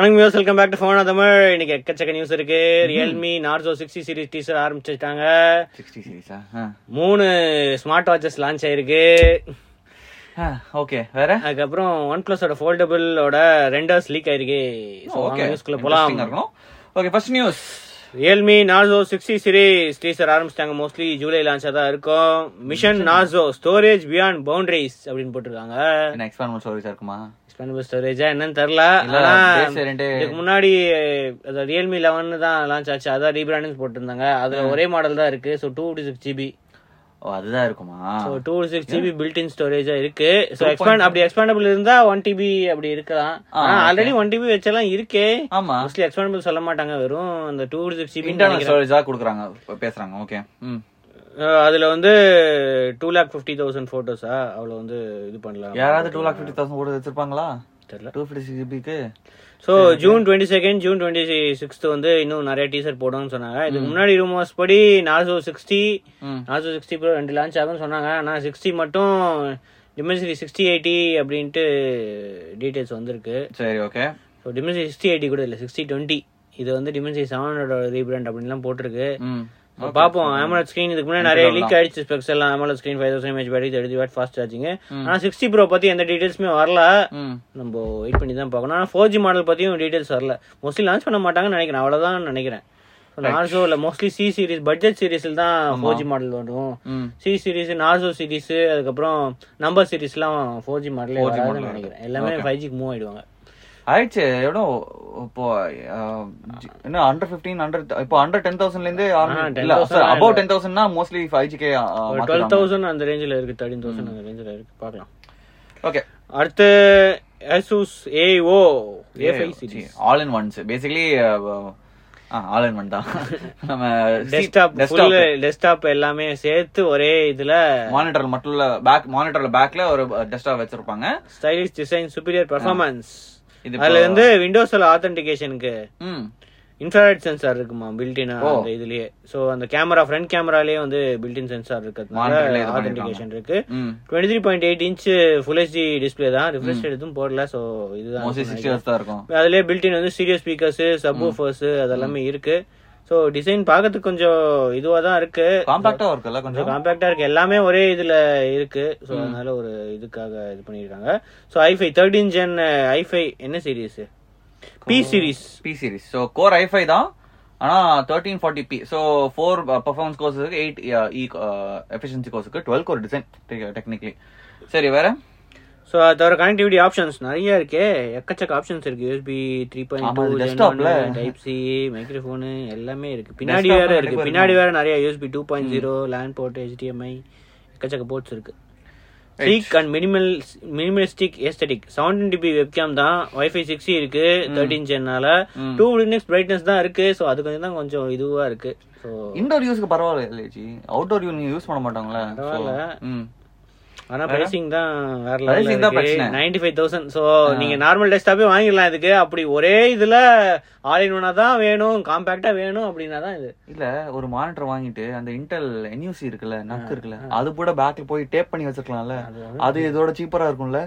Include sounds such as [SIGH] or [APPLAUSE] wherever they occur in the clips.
வணக்கம் views welcome back to phone Tamil இன்னைக்கு எக்கச்சக்க நியூஸ் இருக்கு. Realme Narzo sixty series teaser ஆரம்பிச்சிட்டாங்க சிக்ஸ்டி சீரிஸா மூணு ஸ்மார்ட் வாட்சஸ் லான்ச் ஆயிருக்கு. ஓகே வேற? அதுக்கப்புறம் ஒன் பிளஸோட ஃபோல்டபுளோட ரெண்டர்ஸ் லீக் ஆயிருக்கு. ஓகே நியூஸ்குள்ள போலாம். Okay first news Realme Narzo sixty series teaser ஆரம்பிச்சிட்டாங்க. மோஸ்ட்லி ஜூலை லான்ச்சா தான் இருக்கும். Mission Narzo storage beyond boundaries அப்படின்னு போட்டிருக்காங்க. எக்ஸ்பேண்ட் ஸ்டோரிஸா இருக்குமா? எக்ஸ்பேண்டபிள் ஸ்டோரேஜா என்னன்னு தெரியல. இதுக்கு முன்னாடி ரியல்மி லெவன் தான் லான்ச் ஆச்சு. அதான் ரீபிராண்டிங் போட்டிருந்தாங்க. அதுல ஒரே மாடல் தான் இருக்கு. ஸோ டூ சிக்ஸ் ஜிபி ஓ அதுதான் இருக்குமா? So two six GB built in ஸ்டோரேஜா இருக்கு. ஸோ எக்ஸ்பேண்ட் அப்படி எக்ஸ்பேண்டபிள் இருந்தா ஒன் டிபி அப்படி இருக்கலாம். ஆனா ஆல்ரெடி ஒன் டிபி வச்செல்லாம் இருக்கே. ஆமா. மோஸ்ட்லி எக்ஸ்பேண்டபிள் சொல்ல மாட்டாங்க வெறும் அந்த டூ சிக்ஸ் ஜிபி ஸ்டோரேஜா கொடுக்குறாங்க பேசுறாங்க. ஓகே ம். அதுல வந்து டூ லேக் ஃபிஃப்டி தௌசண்ட் போட்டோஸா அவ்வளவு வந்து இது பண்ணலாம். யாராவது டூ லேக் ஃபிஃப்டி தௌசண்ட் கூட வச்சிருப்பாங்களா? தெரியல. Two fifty six ஜிபிக்கு so June twenty second June twenty sixth வந்து இன்னும் நிறைய டீசர் போடும்னு சொன்னாங்க. இதுக்கு முன்னாடி ரூமர்ஸ் படி Narzo sixty Narzo sixty pro ரெண்டு லான்ச் ஆகும்னு சொன்னாங்க. ஆனால் சிக்ஸ்டி மட்டும் டிமென்சிட்டி சிக்ஸ்டி எயிட்டி அப்படின்ட்டு டீட்டெயில்ஸ் வந்திருக்கு. சரி okay so Dimensity sixty eighty கூட இல்லை சிக்ஸ்டி டுவெண்ட்டி இது வந்து டிமென்சிட்டி செவனோட ரீபிராண்ட் அப்படின்லாம் போட்டிருக்கு. பார்ப்போம் AMOLED ஸ்க்ரீன் இதுக்கு முன்னாடி நிறைய லீக் ஆயிடுச்சு ஸ்பெக்ஸ் எல்லாம். AMOLED screen five thousand mAh battery thirty watt fast charging ஆனால் சிக்ஸ்டி ப்ரோ பற்றி எந்த டீட்டெயில்ஸுமே வரல. நம்ம வெயிட் பண்ணி தான் பார்க்கணும். ஆனால் ஃபோர் ஜி மாடல் பற்றியும் டீட்டெயில்ஸ் வரல. மோஸ்ட்லி லான்ச் பண்ண மாட்டாங்கன்னு நினைக்கிறேன். அவ்வளோதான் நினைக்கிறேன். நார்சோ இல்லை மோஸ்ட்லி சி சீரிஸ் பட்ஜெட் சீரிஸில் தான் ஃபோர் ஜி மாடல் வரும். சி சீரிஸ் நார்சோ சீரிஸ் அதுக்கப்புறம் நம்பர் சீரிஸ்லாம் ஃபோர் ஜி மாடலே நினைக்கிறேன். எல்லாமே ஃபைவ் ஜிக்கு மூவ் ஆயிடுவாங்க. ஆயிடுச்சு. எவ்வளோ இப்போ ஜி- என்ன அண்டர் ஃபிஃப்டீன் அண்டர் இப்போ அண்டர் டென் தௌசண்ட்ல இருந்து ஆரம்பி- இல்ல 10,000 அபவ் டென் தௌசண்ட்னா மோஸ்ட்லி ஃபைவ் ஜிக்கே ஒரு டுவெல் தௌசண்ட் அந்த ரேஞ்சில் இருக்கு தேர்ட்டின் தௌசண்ட் அந்த ரேஞ்சில் இருக்கு. பார்க்கலாம். ஓகே அடுத்து Asus AO A5 series all in ones basically all in one தான். [LAUGHS] நம்ம டெஸ்க்டாப் ஃபுல் டெஸ்க்டாப் எல்லாமே சேர்த்து ஒரே இதுல மானிட்டர்ல மட்டும் பேக் மானிட்டர்ல பேக்ல ஒரு டெஸ்க்டாப் வச்சிருப்பாங்க. ஸ்டைலிஷ் டிசைன் சுப்பீரியர் பெர்ஃபார்மன்ஸ் அதுல வந்து விண்டோஸ்ல ஆத்தென்டிகேஷனுக்கு இன்ஃப்ராரெட் சென்சார் இருக்குமா பில்டின் அந்த இதுலயே. சோ அந்த கேமரா ஃப்ரண்ட் கேமராலயே வந்து பில்டின் சென்சார் இருக்கிறதுனால ஆத்தென்டிகேஷன் இருக்கு. Twenty three point eight inch full HD display தான். ரிஃப்ரெஷ் எதுவும் போடல சோ இதுதான் அதுலயே பில்டின் வந்து சீரியஸ் ஸ்பீக்கர்ஸ் சப் அதெல்லாமே இருக்கு. சோ டிசைன் பார்க்கறதுக்கு கொஞ்சம் இதுவா தான் இருக்கு. காம்பாக்டா இருக்குல்ல கொஞ்சம்? கொஞ்சம் காம்பாக்டா இருக்கு. எல்லாமே ஒரே இதுல இருக்கு. சோ அதனால ஒரு இதுக்காக இது பண்ணிருக்காங்க so i five thirteen gen i five என்ன series P series P series so core i five தான். ஆனா thirteen forty P so four performance கோர்ஸுக்கு eight E efficiency கோர்ஸுக்கு டுவெல் கோர் டிசைன் டெக்னிக்கலி சரி வேற? சோ அது தவிர கனெக்டிவிட்டி ஆப்ஷன்ஸ் நிறைய இருக்கே. எக்கச்சக்க ஆப்ஷன்ஸ் இருக்கு. USB three point. Two type C microphone எல்லாமே இருக்கு. பின்னாடி வேற இருக்கு. பின்னாடி வேற நிறைய USB two point zero LAN port HDMI எக்கச்சக்க போர்ட்ஸ் இருக்கு. Sleek and minimal minimalistic aesthetic seventeen DP webcam தான். வைஃபை சிக்ஸ் இருக்கு தேர்ட்டீன் ஜென்னால டூ லினக்ஸ் பிரைட்னஸ் தான் இருக்கு. ஸோ அது கொஞ்சம் தான் கொஞ்சம் இதுவா இருக்கு. ஸோ இன்டோர் யூஸ்க்கு பரவாயில்ல இல்லை ஜி. அவுட்டோர் யூ நீங்க யூஸ் பண்ண மாட்டாங்களே. பரவாயில்ல. ஆனா பிரைசிங் தான் வேற Pricing தான் லெவல் பிரச்சனை. நைன்டி ஃபைவ் தௌசண்ட் ஸோ நீங்க நார்மல் டெஸ்க்டாப்பே வாங்கிடலாம் இதுக்கு. அப்படி ஒரே இதுல ஆல் இன் ஒன்னா தான் வேணும் காம்பாக்டா வேணும் அப்படின்னா தான் இது. இல்ல ஒரு மானிட்டர் வாங்கிட்டு அந்த இன்டெல் என்யூசி இருக்குல்ல நக் இருக்குல்ல அது கூட பேக்ல போய் டேப் பண்ணி வச்சிருக்கலாம்ல. அது இதோட சீப்பரா இருக்கும்ல?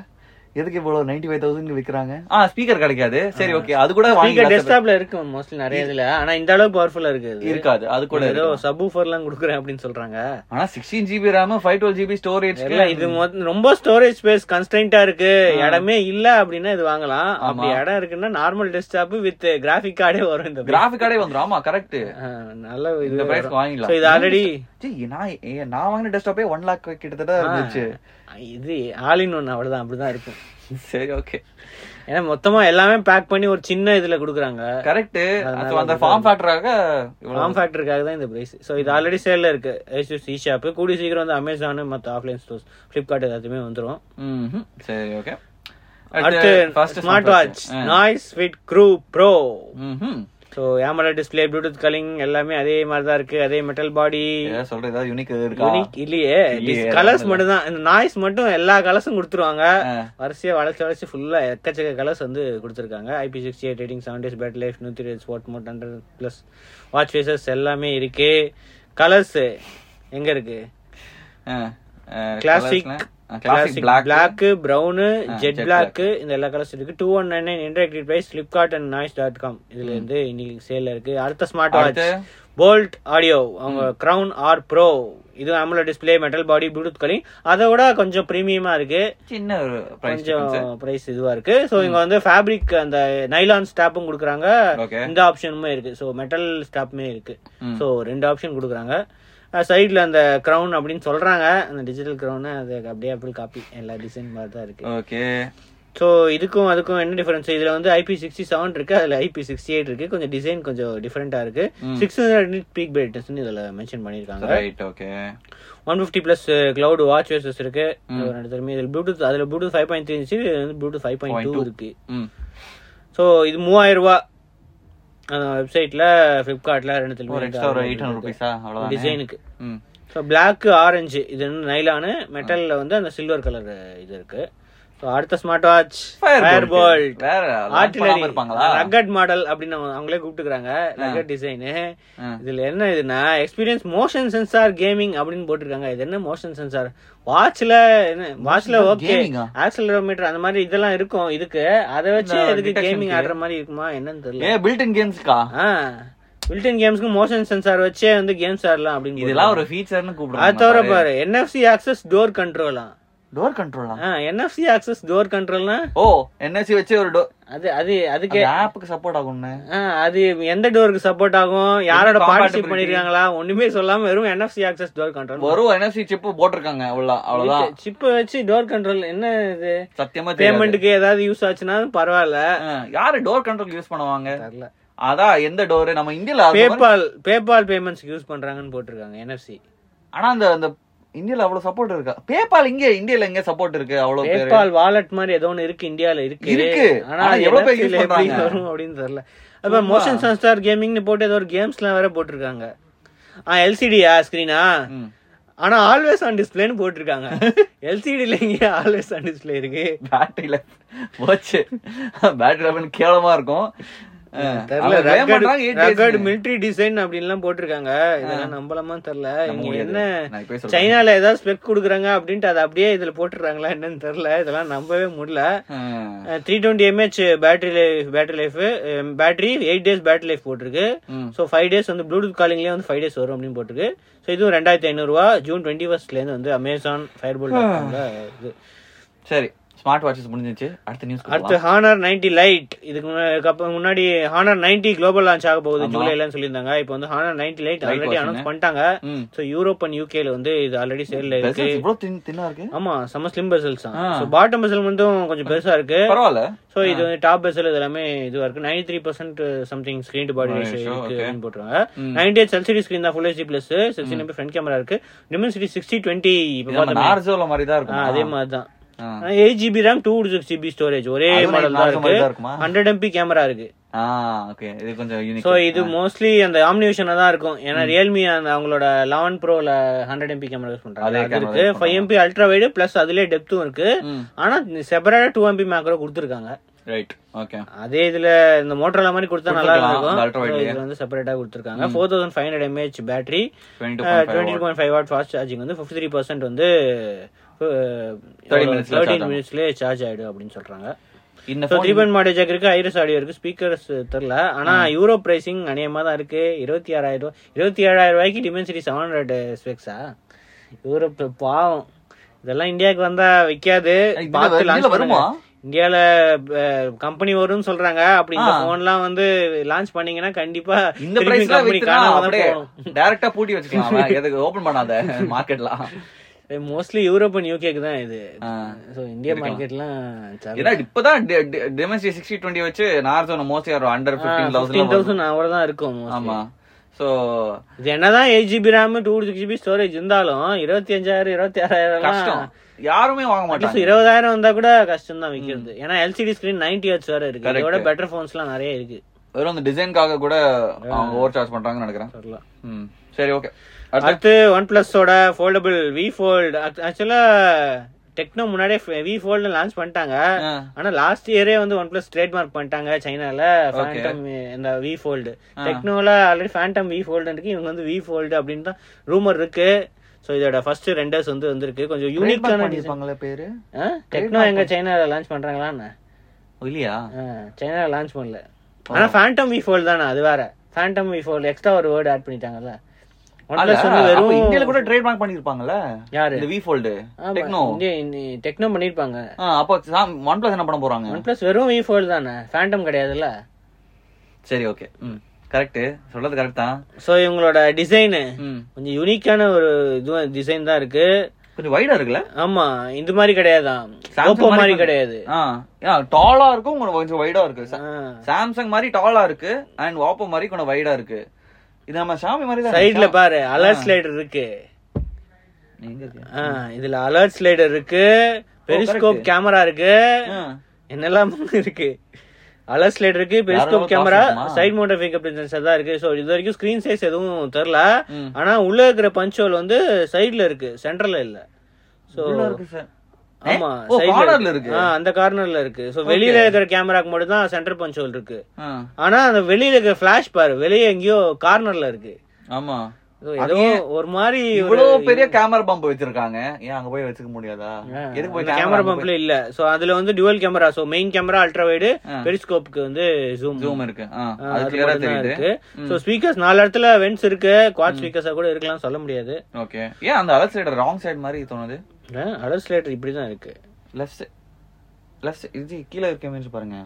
எதுக்கு இவ்வளவு நைன்டி ஃபைவ் தௌசண்ட் விக்கிறாங்க? ஆ ஸ்பீக்கர் கிடைக்காது. சரி ஓகே அது கூட வாங்கி டெஸ்க்டாப்ல இருக்கு மோஸ்ட்லி நிறைய இதுல. ஆனா இந்த அளவுக்கு பவர்ஃபுல்லா இருக்கு. இருக்காது. அது கூட ஏதோ சப் எல்லாம் கொடுக்குறேன் அப்படின்னு சொல்றாங்க. ஆனா sixteen GB RAM five twelve GB storage இல்ல இது ரொம்ப ஸ்டோரேஜ் ஸ்பேஸ் கன்ஸ்டன்டா இருக்கு. இடமே இல்ல அப்படின்னா இது வாங்கலாம். அப்படி இடம் இருக்குன்னா நார்மல் டெஸ்க்டாப் வித் கிராஃபிக் கார்டே வரும் இந்த கிராஃபிக் கார்டே வந்துரும். ஆமா கரெக்ட் நல்ல இது இந்த பிரைஸ். வாங்கிடலாம். இது ஆல்ரெடி நான் நான் வாங்கின டெஸ்க்டாப்பே ஒன் லாக் கிட்டத்தட்ட இருந்துச்சு. இது ஆல் இன் ஒன் அவ்வளவுதான் அப்படிதான் இருக்கும். சரி ஓகே ஏன்னா மொத்தமா எல்லாமே பேக் பண்ணி ஒரு சின்ன இதுல குடுக்குறாங்க. கரெக்ட் அந்த ஃபார்ம் ஃபேக்டராக ஃபார்ம் ஃபேக்டருக்காக தான் இந்த பிரைஸ் ஸோ இது ஆல்ரெடி சேல்ல இருக்கு. ஏசூஸ் இ ஷாப் கூடி சீக்கிரம் வந்து அமேசான் மற்ற ஆஃப்லைன் ஸ்டோர்ஸ் ஃபிளிப்கார்ட் எல்லாத்தையுமே வந்துரும். ம்ஹும். சரி ஓகே அடுத்து smart watch Noise fit crew pro. So ஏமரா display Bluetooth calling எல்லாமே அதே மாதிரி தான் இருக்கு. அதே மெட்டல் பாடி சொல்ற ஏதாவது யூனிக் இருக்கா? யூனிக் இல்லையே. கலர்ஸ் மட்டும் தான் இந்த நாய்ஸ் மட்டும் எல்லா கலர்ஸும் கொடுத்துருவாங்க. ஆ. வரிசையா வளைச்சு வளைச்சு ஃபுல்லா எக்கச்சக்க கலர்ஸ் வந்து கொடுத்துருக்காங்க. IP sixty eight rating seven days battery life நூத்தி இருபது sport mode hundred plus watch faces எல்லாமே இருக்கு. கலர்ஸ் எங்க இருக்கு? Classic? Classic black brown jet black இந்த எல்லா கலர்ஸ் இருக்கு. Two one nine nine interactive price Flipkart and Noise dot com இதுல இருந்து இன்னைக்கு சேல்ல இருக்கு. அடுத்த ஸ்மார்ட் வாட்ச்? போல்ட் ஆடியோ அவங்க கிரவுன் ஆர் ப்ரோ இது AMOLED display metal body Bluetooth calling அதை விட கொஞ்சம் பிரீமியமா இருக்கு. சின்ன ஒரு பிரைஸ் கொஞ்சம் பிரைஸ் இதுவா இருக்கு. சோ இங்க வந்து ஃபேப்ரிக் அந்த நைலான் ஸ்டாப்பும் கொடுக்குறாங்க. இந்த ஆப்ஷனுமே இருக்கு. சோ மெட்டல் ஸ்டாப்புமே இருக்கு. சோ ரெண்டு ஆப்ஷன் கொடுக்குறாங்க. சைடுல அந்த கிரவுன் அப்படின்னு சொல்றாங்க. அந்த டிஜிட்டல் கிரவுன் அது அப்படியே ஆப்பிள் காப்பி எல்லா டிசைன் மாதிரி தான் இருக்கு. ஓகே ஸோ இதுக்கும் அதுக்கும் என்ன டிஃபரன்ஸ் இதுல வந்து ஐபி சிக்ஸ்டி செவன் இருக்கு அதுல ஐபி சிக்ஸ்டி எயிட் இருக்கு. கொஞ்சம் டிசைன் கொஞ்சம் டிஃபரெண்டா இருக்கு. ம். சிக்ஸ் ஹண்ட்ரட் பீக் பிரைட்னஸ் இதுல மென்ஷன் பண்ணிருக்காங்க right okay one fifty plus cloud watch versus இருக்கு. ரெண்டு தரமே இதுல ப்ளூடூத் அதுல ப்ளூடூத் ஃபைவ் பாயிண்ட் த்ரீ இருந்துச்சு இது வந்து ப்ளூடூத் ஃபைவ் பாயிண்ட் டூ 5.2. இருக்கு. ம். ஸோ இது மூவாயிரம் ரூபா. வெப்சைட்ல ஃபிளிப்கார்ட்ல ரெண்டு ஒரு எக்ஸ்ட்ரா ஒரு எயிட் ஹண்ட்ரட் ருபீஸா அவ்வளவுதான்? டிசைனுக்கு ஸோ பிளாக் ஆரஞ்சு இது வந்து நைலானு மெட்டல்ல வந்து அந்த சில்வர் கலர் இது இருக்கு. அடுத்த smart watch. Fire Boltt artillery இருப்பாங்களா? ரகட் மாடல் அப்படின்னு அவங்க- அவங்களே கூப்பிட்டுக்கிறாங்க. Rugged design. இதுல என்ன இதுனா எக்ஸ்பீரியன்ஸ் மோஷன் சென்சார் கேமிங் அப்படின்னு போட்டிருக்காங்க. இது என்ன மோஷன் சென்சார் வாட்ச்ல என்ன வாட்ச்ல ஓகே? ஆக்சலரோமீட்டர் அந்த மாதிரி இதெல்லாம் இருக்கும். இதுக்கு அதை வச்சு இதுக்கு கேமிங்? ஆடுற மாதிரி இருக்குமா? என்னன்னு தெரியல. ஏ பில்ட்-இன் கேம்ஸ்க்கா பில்டன் கேம்ஸ்க்கு மோஷன் சென்சார் வச்சே வந்து கேம்ஸ் ஆடலாம் அப்படின்னு இதெல்லாம் ஒரு ஃபீச்சர்னு அது கூப்பிடுறாங்க தவிர பாரு. என்எஃப்சி ஆக்சஸ் டோர் கண்ட்ரோலா டோர் கண்ட்ரோலா என்எஃப்சி ஆக்சஸ் டோர் கண்ட்ரோல்னா ஓ என்எஸ்சி வச்சு ஒரு டோர் அது அது அதுக்கு ஆப்புக்கு சப்போர்ட் ஆகும்னு. அது எந்த டோருக்கு சப்போர்ட் ஆகும்? யாரோட? பார்ட்டிசிபேட் பண்ணிருக்காங்களா? ஒண்ணுமே சொல்லாம வெறும் என்எஃப்சி ஆக்சஸ் டோர் கண்ட்ரோல் வரும் என்எஸ்சி சிப் போட்டிருக்காங்க அவ்வளவு அவ்வளவுதான் சிப் வச்சு டோர் கண்ட்ரோல் என்ன இது? சத்தியமா தெரியாது. பேமெண்ட்டுக்கு ஏதாவது யூஸ் ஆச்சுன்னா பரவாயில்ல. யாரு டோர் கண்ட்ரோல் யூஸ் பண்ணுவாங்க? தெரியல. அதான் எந்த டோர் நம்ம இந்தியால பேபால் பேபால் பேமெண்ட்ஸ்க்கு யூஸ் பண்றாங்கன்னு போட்டிருக்காங்க என்எஃப்சி ஆனா அந்த அந்த இந்தியால அவ்வளவு சப்போர்ட் இருக்கா? பேபால் இங்க இந்தியால எங்க சப்போர்ட் இருக்கு? அவ்வளவு பேபால் வாலெட் மாதிரி ஏதோ ஒன்னு இருக்கு இந்தியால இருக்கு. இருக்கு. ஆனா எவ்வளவு பேர் எப்படி பண்றாங்க? வரும் அப்படின்னு தெரியல. அப்ப மோஷன் சென்சார் கேமிங்னு போட்டு ஏதோ ஒரு கேம்ஸ்லாம் வேற போட்டிருக்காங்க. ஆ எல்சிடியா ஸ்கிரீனா. ஆனா ஆல்வேஸ் ஆன் டிஸ்பிளேன்னு போட்டிருக்காங்க. எல்சிடில இங்க ஆல்வேஸ் ஆன் டிஸ்பிளே இருக்கு. பேட்டரியில போச்சு. பேட்டரி கேவலமா இருக்கும். மிலிட்டரி டிசைன் அப்படின்லாம் போட்டிருக்காங்க. இதெல்லாம் நம்பலாமா தெரியல. என்ன. சைனால ஏதாவது ஸ்பெக் கொடுக்குறாங்க அப்படின்ட்டு அதை அப்படியே இதுல போட்டுறாங்களா என்னன்னு தெரியல. இதெல்லாம் நம்பவே முடியல. Three twenty mAh battery life battery life battery eight days battery life போட்டிருக்கு. ஸோ ஃபைவ் டேஸ் வந்து ப்ளூடூத் காலிங்லேயே வந்து ஃபைவ் டேஸ் வரும் அப்படின்னு போட்டிருக்கு. ஸோ இதுவும் ரெண்டாயிரத்தி ஐநூறுரூவா ஜூன் டுவெண்ட்டி ஃபர்ஸ்ட்லேருந்து வந்து அமேசான் ஃபயர்போல் இது. சரி. ஸ்மார்ட் வாட்சஸ் முடிஞ்சிச்சு. அடுத்த நியூஸ் அடுத்து ஹானர் 90 லைட் இதுக்கு முன்னாடி ஹானர் 90 குளோபல் லான்ச் ஆக போகுது. ஜூலைலன்னு சொல்லியிருந்தாங்க. இப்போ வந்து ஹானர் 90 லைட் ஆல்ரெடி. அனௌன்ஸ் பண்ணிட்டாங்க. ஸோ யூரோப் அண்ட் யூகேல வந்து இது ஆல்ரெடி சேல்ல இருக்கு. ஆமா செம்ம ஸ்லிம் பெசல்ஸ் தான். ஸோ பாட்டம் பெசல் மட்டும் கொஞ்சம் பெருசா இருக்கு. பரவாயில்ல. ஸோ இது வந்து டாப் பெசல் இது எல்லாமே இதுவா இருக்கு. Ninety three percent something screen to body ratio sure, இருக்கு okay. அப்படின்னு போட்டுருவாங்க. நைன்டி எயிட் எல்சிடி ஸ்கிரீன் தான் full HD plus MP front camera இருக்கு? டிமென்சிட்டி சிக்ஸ்டி டுவெண்ட்டி இப்போ மாதிரி தான் இருக்கும். அதே மாதிரி தான். Eight GB RAM two six GB storage ஒரே மாடல் தான் இருக்கு. ஹண்ட்ரட் எம்பி கேமரா இருக்கு. இது கொஞ்சம் யூனிக் ஸோ இது மோஸ்ட்லி அந்த ஆம்னிவேஷனா தான் இருக்கும். ஏன்னா ரியல்மி அந்த அவங்களோட eleven ப்ரோல hundred MP camera use camera இருக்கு. Five MP ultra wide plus அதுலயே டெப்த்தும் இருக்கு. ஆனா செப்பரேட்டா டூ எம்பி மேக்ரோ கொடுத்துருக்காங்க. ரைட் ஓகே அதே இதுல இந்த மோட்டரோல மாதிரி கொடுத்தா நல்லா இருக்கும். இதுல வந்து செப்பரேட்டா கொடுத்துருக்காங்க. Four thousand five hundred mAh battery twenty point five watt fast charging வந்து ஃபிஃப்டி த்ரீ பர்சன்ட் வந்து 30 minutes ல charge தேர்ட்டின். மினிட்ஸ்லேயே சார்ஜ் ஆயிடும் அப்படின்னு சொல்றாங்க. இந்த த்ரீ பாயிண்ட் மாடேஜ் இருக்கு ஐரஸ் ஆடியோ இருக்கு. ஸ்பீக்கர்ஸ் தெரில ஆனா யூரோ பிரைசிங் அநியமா தான் இருக்கு. இருபத்தி ஆறாயிரம் ரூபாய் இருபத்தி ஏழாயிரம் ரூபாய்க்கு டிமென்சிட்டி செவன் ஹண்ட்ரட் ஸ்பெக்ஸா யூரோப் பாவம். இதெல்லாம் இந்தியாவுக்கு வந்தா விக்காது. இதுல பார்த்து லான்ச் வருமா? இந்தியால கம்பெனி வரும்னு சொல்றாங்க. அப்படி இந்த போன்லாம் வந்து லான்ச் பண்ணீங்கன்னா கண்டிப்பா இந்த பிரைஸ்ல வித்துனா அப்படியே. டைரக்டா பூட்டி வச்சுக்கலாம். [LAUGHS] எதுக்கு ஓபன் பண்ணாத? மார்க்கெட்லாம் மோஸ்ட்லி யூரோப் அண்ட் யூகேக்கு தான் இது. ஸோ இந்தியா மார்க்கெட்லாம் ஏன்னா இப்பதான் டெமன்ஸ்டி சிக்ஸ்டி டுவெண்ட்டி வச்சு நார்சோன மோஸ்ட்லி ஒரு அண்டர் ஃபிஃப்டீன் தௌசண்ட் தௌசண்ட் அவ்வளோ தான் இருக்கும். ஆமா. சோ இது என்னதான் eight GB RAM two six GB storage இருந்தாலும் இருபத்தி அஞ்சாயிரம் இருபத்தி ஆறாயிரம் கஷ்டம். யாருமே வாங்க மாட்டாங்க. இருபதாயிரம் வந்தா கூட கஷ்டம் தான் விக்கிறது. ஏன்னா எல்சிடி ஸ்கிரீன் நைன்டி ஹெச் வேற இருக்கு. இதோட பெட்டர் போன்ஸ் எல்லாம் நிறைய இருக்கு. வெறும் அந்த டிசைனுக்காக கூட அவங்க ஓவர் சார்ஜ் பண்றாங்கன்னு நினைக்கிறேன். சரி ஓகே அடுத்து ஒன் பிளஸோட ஃபோல்டபிள் வி ஃபோல்டு ஆக்சுவலா டெக்னோ முன்னாடியே வி ஃபோல்டு லான்ச் பண்ணிட்டாங்க. ஆனா லாஸ்ட் இயரே வந்து ஒன் பிளஸ் ட்ரேட்மார்க் பண்ணிட்டாங்க சைனால ஃபேண்டம் இந்த வி ஃபோல்டு டெக்னோல ஆல்ரெடி ஃபேண்டம் வி ஃபோல்டு இருக்கு. இவங்க வந்து வி ஃபோல்டு அப்படின்னு தான் ரூமர் இருக்கு. ஸோ இதோட ஃபர்ஸ்ட் ரெண்டர்ஸ் வந்து வந்திருக்கு. கொஞ்சம் யூனிக்கான பண்ணிருப்பாங்களே பேரு? டெக்னோ எங்க சைனால லான்ச் பண்றாங்களான்னு இல்லையா? சைனால லான்ச் பண்ணல. ஆனா ஃபேண்டம் வி ஃபோல்ட் தானே அது வேற. ஃபேண்டம் வி ஃபோல்ட் எக்ஸ்ட்ரா ஒரு வேர்டு ஆட் பண்ணிட்டாங்கல்ல. இந்தியால கூட ட்ரேட் மார்க் பண்ணிருப்பாங்கல்ல? யாரு? இந்த வி ஃபோல்டு டெக்னோ டெக்னோ பண்ணிருப்பாங்க. அப்போ ஒன் பிளஸ் என்ன பண்ண போறாங்க? ஒன் பிளஸ் வெறும் வி ஃபோல்ட் தானே ஃபேண்டம் கிடையாதுல்ல? சரி ஓகே ம் கரெக்ட் சொல்றது கரெக்ட் தான். ஸோ இவங்களோட டிசைனு கொஞ்சம் யூனிக்கான ஒரு இது டிசைன் தான் இருக்கு. கொஞ்சம் வைடா இருக்குல்ல? ஆமா இந்த மாதிரி கிடையாதான் ஓப்போ மாதிரி கிடையாது. டாலா இருக்கும் கொஞ்சம் வைடா இருக்கு. சாம்சங் மாதிரி டாலா இருக்கு அண்ட் ஓப்போ மாதிரி கொஞ்சம் வைடா இருக்கு. இது நம்ம ஷாமி மாதிரி தான்? சைடுல பாரு அலர்ட் ஸ்லைடர் இருக்கு. இதுல அலர்ட் ஸ்லைடர் இருக்கு. பெரிஸ்கோப் கேமரா இருக்கு. என்னெல்லாம் இருக்கு? அலர்ட் ஸ்லைடர் இருக்கு periscope camera? Side fingerprint sensor தான் இருக்கு. சோ இது வரைக்கும் ஸ்கிரீன் சைஸ் எதுவும் தெரியல ம். ஆனா உள்ள இருக்கிற பஞ்ச் ஹோல் வந்து சைடுல இருக்கு சென்டர்ல இல்ல. சார் ஆமா ஓ, side ல cornerல இருக்கு. அந்த கார்னர்ல இருக்கு. சோ வெளியில இருக்கிற கேமராக்கு மட்டும் தான் சென்டர் பஞ்ச் ஹோல் இருக்கு. ஆனா அந்த வெளியில இருக்கிற ஃபிளாஷ் பாரு வெளியே எங்கேயோ கார்னர்ல இருக்கு. ஆமா. ஏதோ ஒரு மாதிரி இவ்வளவு பெரிய கேமரா பம்ப் வச்சிருக்காங்க. ஏன் அங்க போய் வச்சுக்க முடியாதா? எதுக்கு போய் கேமரா பம்ப்ல இல்ல. சோ அதுல வந்து dual camera so main camera ultra wide ஆ. பெரிஸ்கோப்க்கு வந்து ஜூம் ஜூம் இருக்கு. அது கிளியரா தெரியுது. சோ ஸ்பீக்கர்ஸ் நாலு இடத்துல வென்ஸ் இருக்கு. குவாட் ஸ்பீக்கர்ஸா கூட இருக்கலாம் சொல்ல முடியாது. ஓகே ஏன் அந்த அலர் சைடு ராங் சைடு மாதிரி தோணுது? அலர் ஸ்லேட்டர் இப்படிதான் இருக்கு. லெஃப்ட் லெஃப்ட் இது கீழ இருக்க இமேஜ் பாருங்க.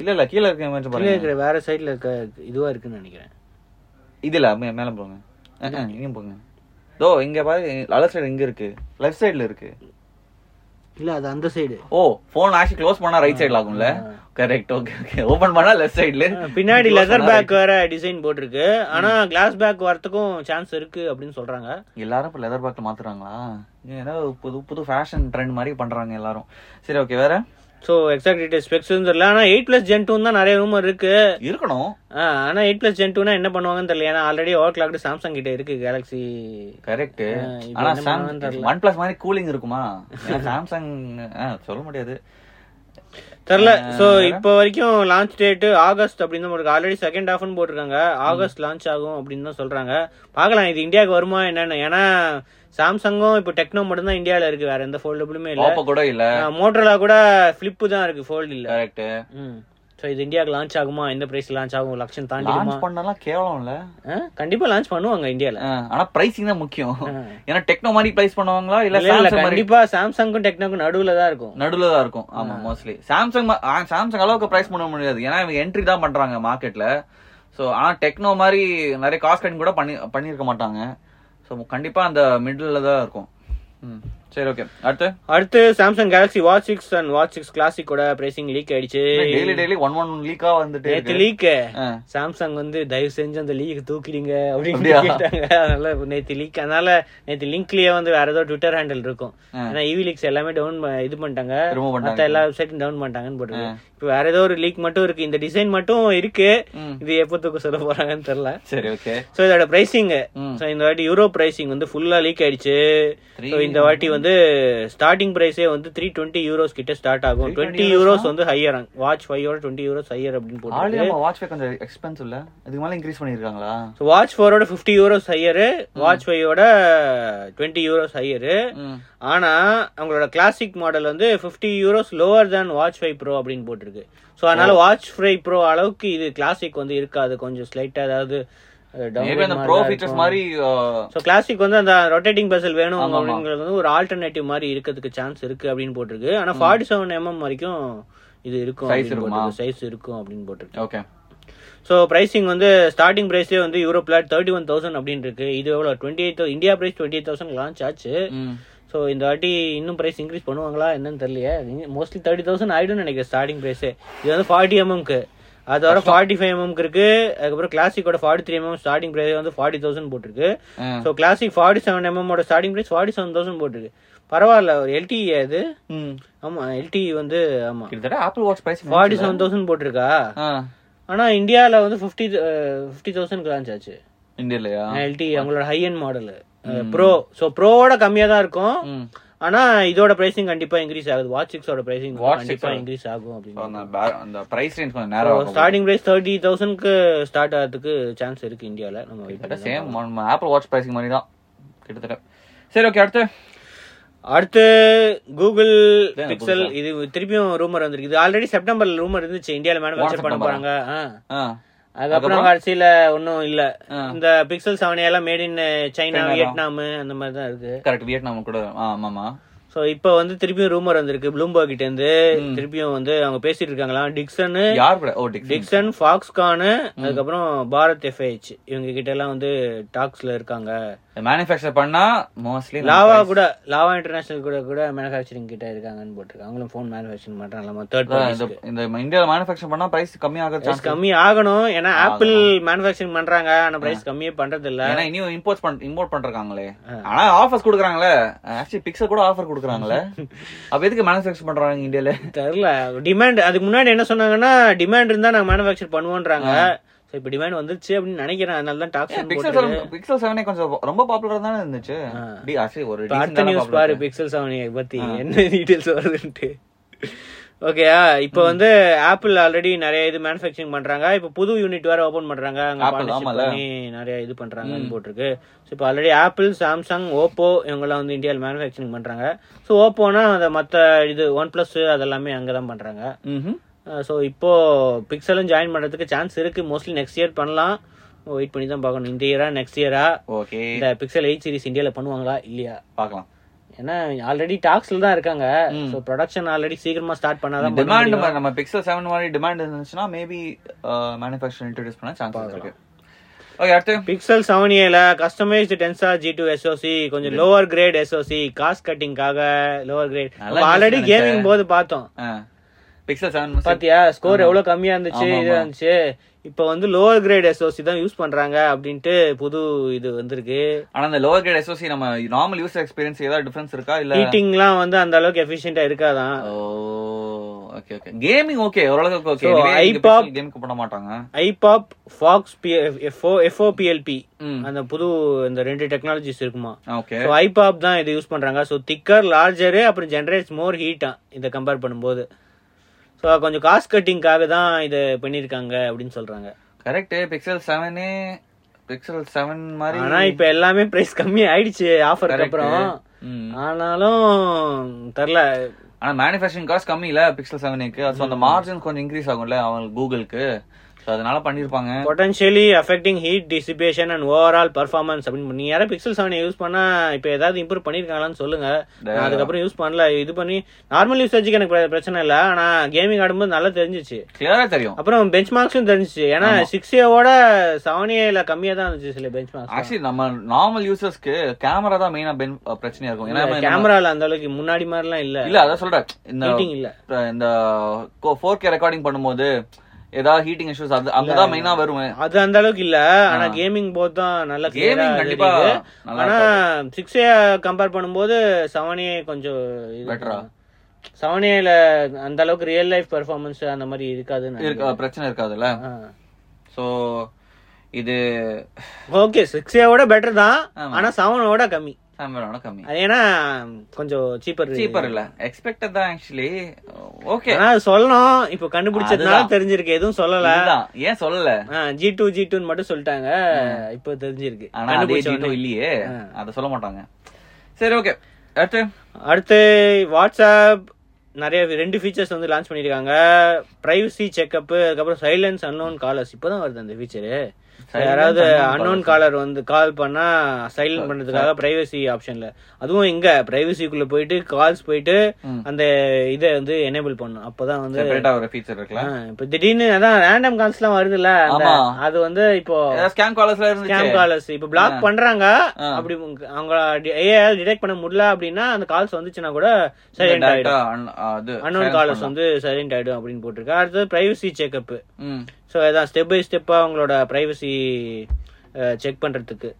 இல்ல இல்ல கீழ இருக்க இமேஜ் பாருங்க. இருக்கிற வேற சைடுல இருக்க இதுவா இருக்குன்னு நினைக்கிறேன். இதுல மேல போங்க. இங்கேயும் போங்க. தோ இங்க பாரு அலர் சைடு இங்க இருக்கு. லெஃப்ட் சைடுல இருக்கு. இல்ல அது அந்த சைடு ஓ போன் ஆக்சுவலி க்ளோஸ் பண்ணா ரைட் சைடுல ஆகும்ல? கரெக்ட் ஓகே ஓகே ஓபன் பண்ணா லெஃப்ட் சைடுல பின்னாடி லெதர் பேக் வேற டிசைன் போட்டிருக்கு. ஆனா கிளாஸ் பேக் வரதுக்கும் சான்ஸ் இருக்கு அப்படின்னு சொல்றாங்க. எல்லாரும் இப்ப லெதர் பேக்ல மாத்துறாங்களா? ஏன்னா புது புது ஃபேஷன் ட்ரெண்ட் மாதிரி பண்றாங்க எல்லாரும். சரி ஓகே வேற? சோ எக்ஸாக்ட் டீடைல் ஸ்பெக்ஸ் தெரியல. ஆனா எயிட் பிளஸ் ஜென் டூ தான் நிறைய ரூமர் இருக்கு. இருக்கணும். ஆ, ஆனா எயிட் பிளஸ் ஜென் டூனா என்ன பண்ணுவாங்கன்னு தெரியல. ஏன்னா ஆல்ரெடி ஓவர் கிளாக் சாம்சங் கிட்ட இருக்கு கேலக்ஸி கரெக்ட் இப்ப ஆனா என்ன பண்ணுவாங்கன்னு தெரியல. ஒன் பிளஸ் மாதிரி கூலிங் இருக்குமா? சாம்சங் சொல்ல முடியாது. தெரியல. சோ இப்போ வரைக்கும் லான்ச் டேட் ஆகஸ்ட் அப்படின்னு தான் ஆல்ரெடி செகண்ட் ஹாஃப்னு போட்டிருக்காங்க. ஆகஸ்ட் லான்ச் ஆகும் அப்படின்னு தான் சொல்றாங்க. பார்க்கலாம் இது இந்தியாவுக்கு வருமா என்னன்னு. ஏன்னா சாம்சங்கும் இப்போ டெக்னோ மட்டும் தான் இந்தியால இருக்கு. வேற எந்த ஃபோல்டபுளுமே இல்ல. ஓப்போ கூட இல்ல. மோட்டரோலா கூட ஃபிளிப் தான் இருக்கு ஃபோல்டு இல்ல. கரெக்ட் ம். சோ இது இந்தியாவுக்கு லான்ச் ஆகுமா? எந்த பிரைஸ் லான்ச் ஆகும்? லட்சம் தாண்டிடுமா? லான்ச் பண்ணலாம் கேவலம் இல்ல கண்டிப்பா லான்ச் பண்ணுவாங்க இந்தியால. ஆனா பிரைசிங் தான் முக்கியம். ஏன்னா டெக்னோ மாதிரி பிரைஸ் பண்ணுவாங்களா? இல்ல சாம்சங் கண்டிப்பா சாம்சங்கும் டெக்னோக்கும் நடுவுல தான் இருக்கும். நடுவுல தான் இருக்கும். ஆமா மோஸ்ட்லி சாம்சங் சாம்சங் அளவுக்கு பிரைஸ் பண்ண முடியாது. ஏன்னா இவங்க என்ட்ரி தான் பண்றாங்க மார்க்கெட்ல சோ ஆனா டெக்னோ மாதிரி நிறைய காஸ்ட் கட்டிங் கூட பண்ணி பண்ணிருக்க மாட்டாங்க. ஸோ கண்டிப்பாக அந்த மிடில் தான் இருக்கும் ம். சரி ஓகே அடுத்து? அடுத்து Samsung Galaxy watch six and watch six கிளாசிக்கோட pricing leak ஆயிடுச்சு. டெய்லி டெய்லி ஒன் ஒன் லீக்கா வந்துட்டே நேத்து இருக்கு. லீக். சாம்சங் வந்து தயவு செஞ்சு அந்த லீக் தூக்கிடுங்க அப்படின்னு? கேட்டாங்க. அதனால நேத்து லீக் அதனால நேத்து லிங்க்லயே வந்து வேற ஏதோ ட்விட்டர் ஹேண்டில் இருக்கும். ஏன்னா ஈவி லீக்ஸ் எல்லாமே டவுன் இது பண்ணிட்டாங்க. மத்த எல்லா வெப்சைட்டும் டவுன் பண்ணிட்டாங்கன்னு போட்டு இப்போ வேற ஏதோ ஒரு லீக் மட்டும் இருக்கு. இந்த டிசைன் மட்டும் இருக்கு. இது எப்போ தூக்க சொல்ல போறாங்கன்னு தெரியல. சரி ஓகே சோ இதோட பிரைசிங். சோ இந்த வாட்டி யூரோ பிரைசிங் வந்து ஃபுல்லா லீக் ஆயிடுச்சு. இந்த வாட்டி வந்து ஸ்டார்டிங் பிரைஸே வந்து த்ரீ டுவெண்ட்டி யூரோஸ் கிட்ட ஸ்டார்ட் ஆகும். 320 டுவெண்ட்டி யூரோஸ் வந்து ஹையர் வாட்ச் ஃபைவோட டுவெண்ட்டி யூரோஸ் ஹையர் அப்படின்னு போட்டு வாட்ச் கொஞ்சம் எக்ஸ்பென்சிவ் இல்ல. இதுக்கு மேல இன்க்ரீஸ் பண்ணிருக்காங்களா? ஸோ வாட்ச் ஃபோரோட ஃபிஃப்டி யூரோஸ் ஹையரு வாட்ச் ஃபைவோட டுவெண்ட்டி யூரோஸ் ஹையரு. ஆனா அவங்களோட கிளாசிக் மாடல் வந்து fifty euros lower than watch five pro அப்படின்னு போட்டிருக்கு. ஸோ அதனால வாட்ச் ஃபைவ் ப்ரோ அளவுக்கு இது கிளாசிக் வந்து இருக்காது. கொஞ்சம் ஸ்லைட்டா ஏதாவது மாதிரி ஸோ கிளாசிக் வந்து அந்த ரொட்டேட்டிங் பெசல் வேணும். அப்படிங்கிறது வந்து ஒரு ஆல்டர்னேட்டிவ் மாதிரி இருக்கிறதுக்கு சான்ஸ் இருக்கு அப்படின்னு போட்டிருக்கு. ஆனா ஃபார்ட்டி செவன் எம்எம் வரைக்கும் இது இருக்கும்? சைஸ் இருக்கும்? அப்படின்னு போட்டிருக்கு. ஓகே ஸோ பிரைசிங் வந்து ஸ்டார்டிங் பிரைஸே வந்து யூரோப்ல தேர்ட்டி ஒன் தௌசண்ட் அப்படின்னு இருக்கு. இது எவ்வளோ twenty eight India price twenty eight thousand launch ஆச்சு. ம். ஸோ இந்த வாட்டி இன்னும் பிரைஸ் இன்க்ரீஸ் பண்ணுவாங்களா என்னன்னு தெரியலையே. மோஸ்ட்லி தேர்ட்டி தௌசண்ட் ஆயிடும்னு நினைக்கிறேன் ஸ்டார்டிங் பிரைஸே இது வந்து ஃபார்ட்டி எம்எம்க்கு அது வர ஃபார்ட்டி ஃபைவ் எம்எம்க்கு இருக்கு. அதுக்கப்புறம் கிளாசிக்கோட forty three MM starting price வந்து ஃபார்ட்டி தௌசண்ட் போட்டிருக்கு. So classic forty seven எம்எம்மோட starting price forty seven thousand போட்டிருக்கு. பரவாயில்ல ஒரு எல்டி அது. ம். ஆமா எல்டி வந்து ஆமா. கிட்டத்தட்ட Apple watch price forty seven thousand போட்டிருக்கா? ஆனா இந்தியால வந்து ஃபிஃப்டி ஃபிஃப்டி தௌசண்ட் லான்ச் ஆச்சு. இந்தியாலயா? எல்டி அவங்களோட high end model pro so ப்ரோவோட கம்மியா தான் இருக்கும். ஆனா இதோட பிரைசிங் கண்டிப்பா இன்க்ரீஸ் ஆகுது. வாட்ச் சிக்ஸோட பிரைசிங் கண்டிப்பா 6 இன்க்ரீஸ் ஆகும் அப்படின்னு. அந்த பிரைஸ் ரேஞ்ச் கொஞ்சம் நேரம் ஸ்டார்டிங் பிரைஸ் தேர்ட்டி தௌசண்ட்க்கு ஸ்டார்ட் ஆகிறதுக்கு சான்ஸ் இருக்கு இந்தியால. நம்ம கிட்டத்தட்ட சேம் ஆப்பிள் வாட்ச் பிரைசிங் மாதிரி தான். கிட்டத்தட்ட. சரி ஓகே அடுத்து? அடுத்து கூகுள் பிக்சல் இது திருப்பியும் ரூமர் வந்திருக்கு. இது ஆல்ரெடி செப்டம்பர்ல ரூமர் இருந்துச்சு. இந்தியால மேனுஃபேக்சர் பண்ண. போறாங்க. அதுக்கப்புறம் கடைசியில ஒன்னும் இல்ல. இந்த பிக்சல் செவன் எல்லாம் மேட் இன் சைனா. வியட்நாம் அந்த மாதிரி தான் இருக்கு. கரெக்ட் வியட்நாம் கூட. ஆமாமா சோ இப்போ வந்து திருப்பியும் ரூமர் வந்திருக்கு ப்ளூம்பர்க் கிட்ட இருந்து திருப்பியும் வந்து அவங்க பேசிட்டு இருக்காங்களாம் டிக்சன் டிக்சன் ஃபாக்ஸ்கான் அதுக்கப்புறம் பாரத் எஃப்ஐஹெச் இவங்க கிட்ட எல்லாம் வந்து டாக்ஸ்ல இருக்காங்க. மேனுஃபேக்சர் பண்ணா மோஸ்ட்லி லாவா கூட லாவா இன்டர்நேஷனல் கூட கூட மேனுஃபேக்சரிங் கிட்ட இருக்காங்கன்னு போட்டிருக்காங்க. அவங்களும் ஃபோன் மேனுஃபேக்சரிங் பண்றாங்க. தேர்ட் பார்ட்டி இந்த இந்தியால மேனுஃபேக்சர் பண்ணா பிரைஸ் கம்மியாக சான்ஸ் கம்மி ஆகணும். ஏன்னா ஆப்பிள் மேனுஃபேக்சரிங் பண்றாங்க. ஆனா பிரைஸ் கம்மியே பண்றது இல்ல ஏன்னா இனியும் இம்போர்ட் பண் இம்போர்ட் பண்றாங்களே. ஆனா ஆஃபர்ஸ் குடுக்குறாங்களே. ஆக்சுவலி பிக்சல் கூட ஆஃபர் குடுக்குறாங்களே அப்ப எதுக்கு மேனுஃபேக்சர் பண்றாங்க இந்தியால? தெரியல. டிமாண்ட் அதுக்கு முன்னாடி என்ன சொன்னாங்கன்னா டிமாண்ட் இருந்தா நாங்க மேனுஃபேக்சர் பண்ணுவோன்றாங்க. சோ இப்போ டிமாண்ட் வந்துருச்சு அப்படின்னு நினைக்கிறேன். அதனால தான் டாக்ஸ் பிக்சல் செவன் பிக்சல் செவனே கொஞ்சம் ரொம்ப பாப்புலரா தானே இருந்துச்சு. டி ஆக்சுவலி ஒரு அடுத்த நியூஸ் பாரு பிக்சல் செவன் பத்தி. என்ன டீடைல்ஸ் வருதுன்ட்டு. ஓகேயா இப்போ வந்து ஆப்பிள் ஆல்ரெடி நிறைய இது மேனுஃபேக்சரிங் பண்றாங்க. இப்போ புது யூனிட் வேற ஓபன் பண்றாங்க. அங்க நிறைய இது பண்றாங்கன்னு போட்டிருக்கு ஸோ இப்போ ஆல்ரெடி ஆப்பிள் சாம்சங் ஓப்போ இவங்கெல்லாம் வந்து இந்தியாவில் மேனுஃபேக்சரிங் பண்றாங்க. ஸோ ஓப்போனா அந்த மத்த இது ஒன் பிளஸ் அதெல்லாமே அங்கே தான் பண்றாங்க. ஸோ இப்போ பிக்சலும் ஜாயின் பண்றதுக்கு சான்ஸ் இருக்கு. மோஸ்ட்லி நெக்ஸ்ட் இயர் பண்ணலாம். வெயிட் பண்ணி தான் பார்க்கணும். இந்த இயரா நெக்ஸ்ட் இயரா ஓகே இந்த பிக்சல் எயிட் சீரிஸ் இந்தியாவில் பண்ணுவாங்களா? இல்லையா? பார்க்கலாம். ஏன்னா ஆல்ரெடி டாக்ஸ்ல தான் இருக்காங்க. ஸோ ப்ரொடக்ஷன் ஆல்ரெடி சீக்கிரமா ஸ்டார்ட் பண்ணாதான் பண்ண டிமாண்ட். நம்ம பிக்சல் செவன் மாதிரி டிமாண்ட் இருந்துச்சுன்னா மேபி மேனுஃபேக்சர் இன்ட்ரோடியூஸ் பண்ண சான்ஸ் இருக்கு. ஓகே அடுத்து. பிக்சல் செவன் ஏல customised Tensor G two SoC கொஞ்சம் லோவர் கிரேட் எஸ்ஓசி காஸ்ட் கட்டிங்காக லோவர் கிரேட் ஆல்ரெடி கேமிங் போது பார்த்தோம். பிக்சல் செவன் பாத்தியா? ஸ்கோர் எவ்வளவு கம்மியா இருந்துச்சு இது. இருந்துச்சு இப்போ வந்து லோவர் கிரேட் எஸ்ஓசி தான் யூஸ் பண்றாங்க அப்படின்ட்டு புது இது வந்திருக்கு. ஆனா அந்த லோவர் கிரேட் எஸ்ஓசி நம்ம நார்மல் யூசர் எக்ஸ்பீரியன்ஸ் ஏதாவது டிஃபரன்ஸ் இருக்கா? இல்ல ஹீட்டிங்லாம் வந்து அந்த அளவுக்கு எஃபிஷியன்டா இருக்காதான் oh okay okay gaming okay ஓரளவுக்கு ஓகே iPop- கேமுக்கு பண்ண மாட்டாங்க. ஐபாப் ஃபாக்ஸ் எஃப்ஓபிஎல்பி ம். அந்த புது இந்த ரெண்டு டெக்னாலஜிஸ் இருக்குமா? ஓகே ஐபாப் தான் இது யூஸ் பண்றாங்க. ஸோ திக்கர் லார்ஜரு அப்புறம் ஜென்ரேட்ஸ் மோர் ஹீட்டா இதை கம்பேர் பண்ணும்போது. ஸோ கொஞ்சம் காஸ்ட் கட்டிங்காக தான் இதை பண்ணியிருக்காங்க அப்படின்னு சொல்றாங்க. கரெக்ட் பிக்சல் செவனே பிக்சல் செவன் மாதிரி ஆனா இப்ப எல்லாமே பிரைஸ் கம்மி ஆயிடுச்சு ஆஃபருக்கு. அப்புறம். ஆனாலும் தெரில. ஆனா மேனுஃபேக்சரிங் காஸ்ட் கம்மி இல்ல பிக்சல் செவனுக்கு ஸோ அந்த மார்ஜின் கொஞ்சம் இன்க்ரீஸ் ஆகும்ல அவங்க கூகுளுக்கு ஸோ அதனால பண்ணிருப்பாங்க. Potentially affecting heat dissipation and overall performance அப்படின்னு நீ யாரும் பிக்சல் செவன் யூஸ் பண்ணா இப்போ ஏதாவது இம்ப்ரூவ் பண்ணிருக்காங்களான்னு சொல்லுங்க. நான் அதுக்கப்புறம் யூஸ் பண்ணல. இது பண்ணி நார்மல் யூசேஜுக்கு எனக்கு பிர- பிரச்சனை இல்லை. ஆனா கேமிங் ஆடும்போது நல்லா தெரிஞ்சிச்சு. கிளியரா தெரியும். அப்புறம் பெஞ்ச் மார்க்ஸும் தெரிஞ்சிச்சு. ஏன்னா சிக்ஸ் ஏவோட செவன் ஏல கம்மியா தான் இருந்துச்சு சில பெஞ்ச் மார்க்ஸ் ஆக்சுவலி நம்ம நார்மல் யூசர்ஸ்க்கு கேமரா தான் மெயினா பிரச்சனையா இருக்கும். ஏன்னா கேமரால அந்த அளவுக்கு முன்னாடி மாதிரிலாம் இல்ல. இல்ல அதான் சொல்றேன். இந்த ஹீட்டிங் இல்ல. இந்த ஃபோர் கே ரெக்கார்டிங் பண்ணும்போது ஏதாவது ஹீட்டிங் இஷ்யூஸ் அது அங்கதான் மெயினா வரும். அது அந்த அளவுக்கு இல்ல. ஆனா கேமிங் போது தான் நல்ல Gaming கண்டிப்பா ஆனா சிக்ஸ் ஏ கம்பேர் பண்ணும்போது செவன் ஏ கொஞ்சம் Better-ஆ? செவன் ஏல அந்த அளவுக்கு ரியல் லைஃப் பெர்ஃபார்மன்ஸ் அந்த மாதிரி இருக்காதுன்னு இருக்க? பிரச்சனை இருக்காதுல்ல? சோ இது ஓகே சிக்ஸ் ஏவோட பெட்டர் தான். ஆனா செவனோட கம்மி. கேமராவோட கம்மி ஏன்னா கொஞ்சம் சீப்பர் சீப்பர் இல்ல. எக்ஸ்பெக்டட் தான் ஆக்சுவலி ஓகே ஆனா சொல்லணும். இப்போ கண்டுபிடிச்சதுனால தெரிஞ்சிருக்கு. எதுவும் சொல்லல. ஏன் சொல்லல? ஜி டூ ஜி டூன்னு மட்டும் சொல்லிட்டாங்க. இப்போ தெரிஞ்சிருக்கு. ஆனா அதே ஜீட்டோ உடனே. இல்லையே. அத சொல்ல மாட்டாங்க. சரி ஓகே அடுத்து? அடுத்து வாட்ஸ்அப் நிறைய ரெண்டு ஃபீச்சர்ஸ் வந்து லான்ச் பண்ணிருக்காங்க பிரைவசி செக்அப் அதுக்கப்புறம் சைலன்ஸ் அன்னோன் காலர்ஸ் இப்போதான் வருது அந்த ஃபீச்சரு யாராவது அன்னோன் காலர் வந்து கால் பண்ணா சைலண்ட் பண்றதுக்காக பிரைவசி ஆப்ஷன்ல அதுவும் இங்க பிரைவசிக்குள்ள போயிட்டு கால்ஸ் போயிட்டு. அந்த இதை வந்து எனேபிள் பண்ணும் அப்பதான் வந்து ஃபீச்சர் இருக்குல்ல? ஆ, இப்ப திடீர்னு அதான் ரேண்டம் கால்ஸ் எல்லாம் வருதுல்ல. அது வந்து இப்போ ஸ்கேம் காலர்ஸ்ல இருந்துச்சு. ஸ்கேம் காலர்ஸ் இப்ப பிளாக் பண்றாங்க. அப்படி அவங்க ஏஐ டிடெக்ட் பண்ண முடியல அப்படின்னா அந்த கால்ஸ் வந்துச்சுன்னா கூட சைலண்ட் ஆயிடும். Unknown callers. வந்து சைலண்ட் ஆயிடும் அப்படின்னு போட்டிருக்கு. அடுத்தது பிரைவசி செக்அப். ஸோ அதான் ஸ்டெப் பை ஸ்டெப்பா அவங்களோட பிரைவசி செக் பண்றதுக்கு.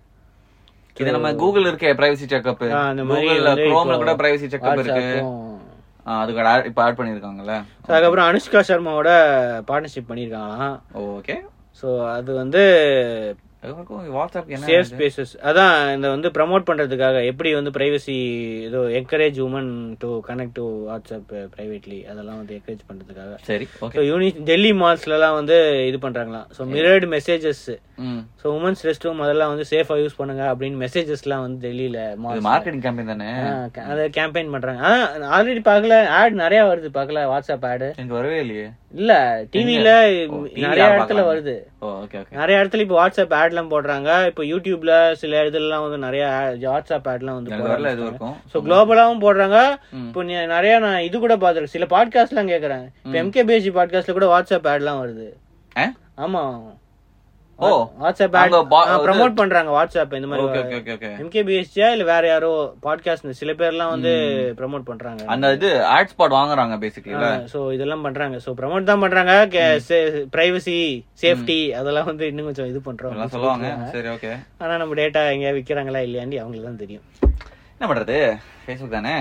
இது நம்ம கூகுள் இருக்கே பிரைவசி செக்அப் அந்த மாதிரி குரோம்ல கூட பிரைவசி செக்அப் இருக்கு. அதுக்கு இப்ப ஆட் பண்ணிருக்காங்கல்ல. அதுக்கப்புறம் அனுஷ்கா சர்மாவோட பார்ட்னர்ஷிப் பண்ணியிருக்காங்களாம் ஓகே ஸோ அது வந்து வாட்ஸ்அப் என்ன சேஃப் ஸ்பேசஸ் அதான் இந்த வந்து ப்ரமோட் பண்றதுக்காக எப்படி வந்து பிரைவசி ஏதோ encourage women to connect to WhatsApp privately அதெல்லாம் வந்து என்கரேஜ் பண்றதுக்காக. சரி ஓகே யூனி டெல்லி மால்ஸ்லலாம் வந்து இது பண்றாங்களாம். So mirrored messages so women's rest room அதெல்லாம் வந்து சேஃபா யூஸ் பண்ணுங்க அப்படின்னு மெசேஜஸ்லாம் வந்து டெல்லியில மார்க்கெட்டிங் கேம்பெயின் தானே? அதை கேம்பெயின் பண்றாங்க. ஆல்ரெடி பார்க்கல. ஆட் நிறைய வருது பார்க்கல. வாட்ஸ்அப் ஆடு எனக்கு வரவே இல்லையே. இல்ல TV நிறைய இடத்துல? வருது. நிறைய இடத்துல இப்போ வாட்ஸ்அப் ஆட்லாம் போடுறாங்க. இப்போ யூடியூப்ல சில இதுலலாம் வந்து நிறைய வாட்ஸ்அப் ஆட்லாம் வந்து வரைக்கும் ஸோ குளோபலாவும் போடுறாங்க. இப்போ நிறைய நான் இது கூட பார்த்துருக்கேன். சில பாட்காஸ்ட்லாம் கேட்குறேன் இப்போ எம்கேபிஎஸ்சி பாட்காஸ்ட்ல கூட வாட்ஸ்அப் ஆட்லாம் வருது. ஆ? ஆமா. ஓ வாட்ஸ்அப் ப்ரமோட் பண்றாங்க வாட்ஸ்அப் இந்த மாதிரி ஓகே ஓகே ஓகே எம்கேபிஎஸ்சியா இல்ல வேற யாரோ பாட்காஸ்ட் சில பேர்லாம் வந்து ப்ரமோட் பண்றாங்க? அந்த இது ஆட் ஸ்பாட் வாங்குறாங்க பேசிக்கலி சோ இதெல்லாம் பண்றாங்க. சோ ப்ரமோட் தான் பண்றாங்க. பிரைவசி சேஃப்டி அதெல்லாம் வந்து இன்னும் கொஞ்சம் இது பண்றோம். எல்லாம் சொல்லுவாங்க. சரி ஓகே ஆனா நம்ம டேட்டா எங்க விக்கிறாங்களா இல்லையாண்டி அவங்களுக்கு தான் தெரியும். என்ன பண்றது? ஃபேஸ்புக் தானே?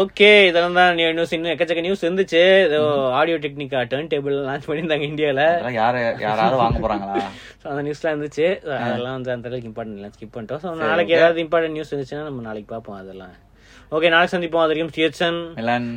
ஓகே இதெல்லாம் தான் நியூஸ் இன்னும் எக்கச்சக்க நியூஸ் இருந்துச்சு. ஏதோ audio Technica turntable launch பண்ணியிருந்தாங்க இந்தியால. அதெல்லாம் யாரு யாராவது வாங்க போறாங்களா? [LAUGHS] ஸோ அந்த நியூஸ்லாம் இருந்துச்சு. அதெல்லாம் வந்து அந்த அளவுக்கு இம்பார்ட்டன்ட் இல்லை. ஸ்கிப் பண்ணிட்டோம். ஸோ நாளைக்கு ஏதாவது இம்பார்ட்டன்ட் நியூஸ் இருந்துச்சுன்னா நம்ம நாளைக்கு பார்ப்போம் அதெல்லாம். ஓகே நாளைக்கு சந்திப்போம். அது வரைக்கும் டிஎச்என் மிலன்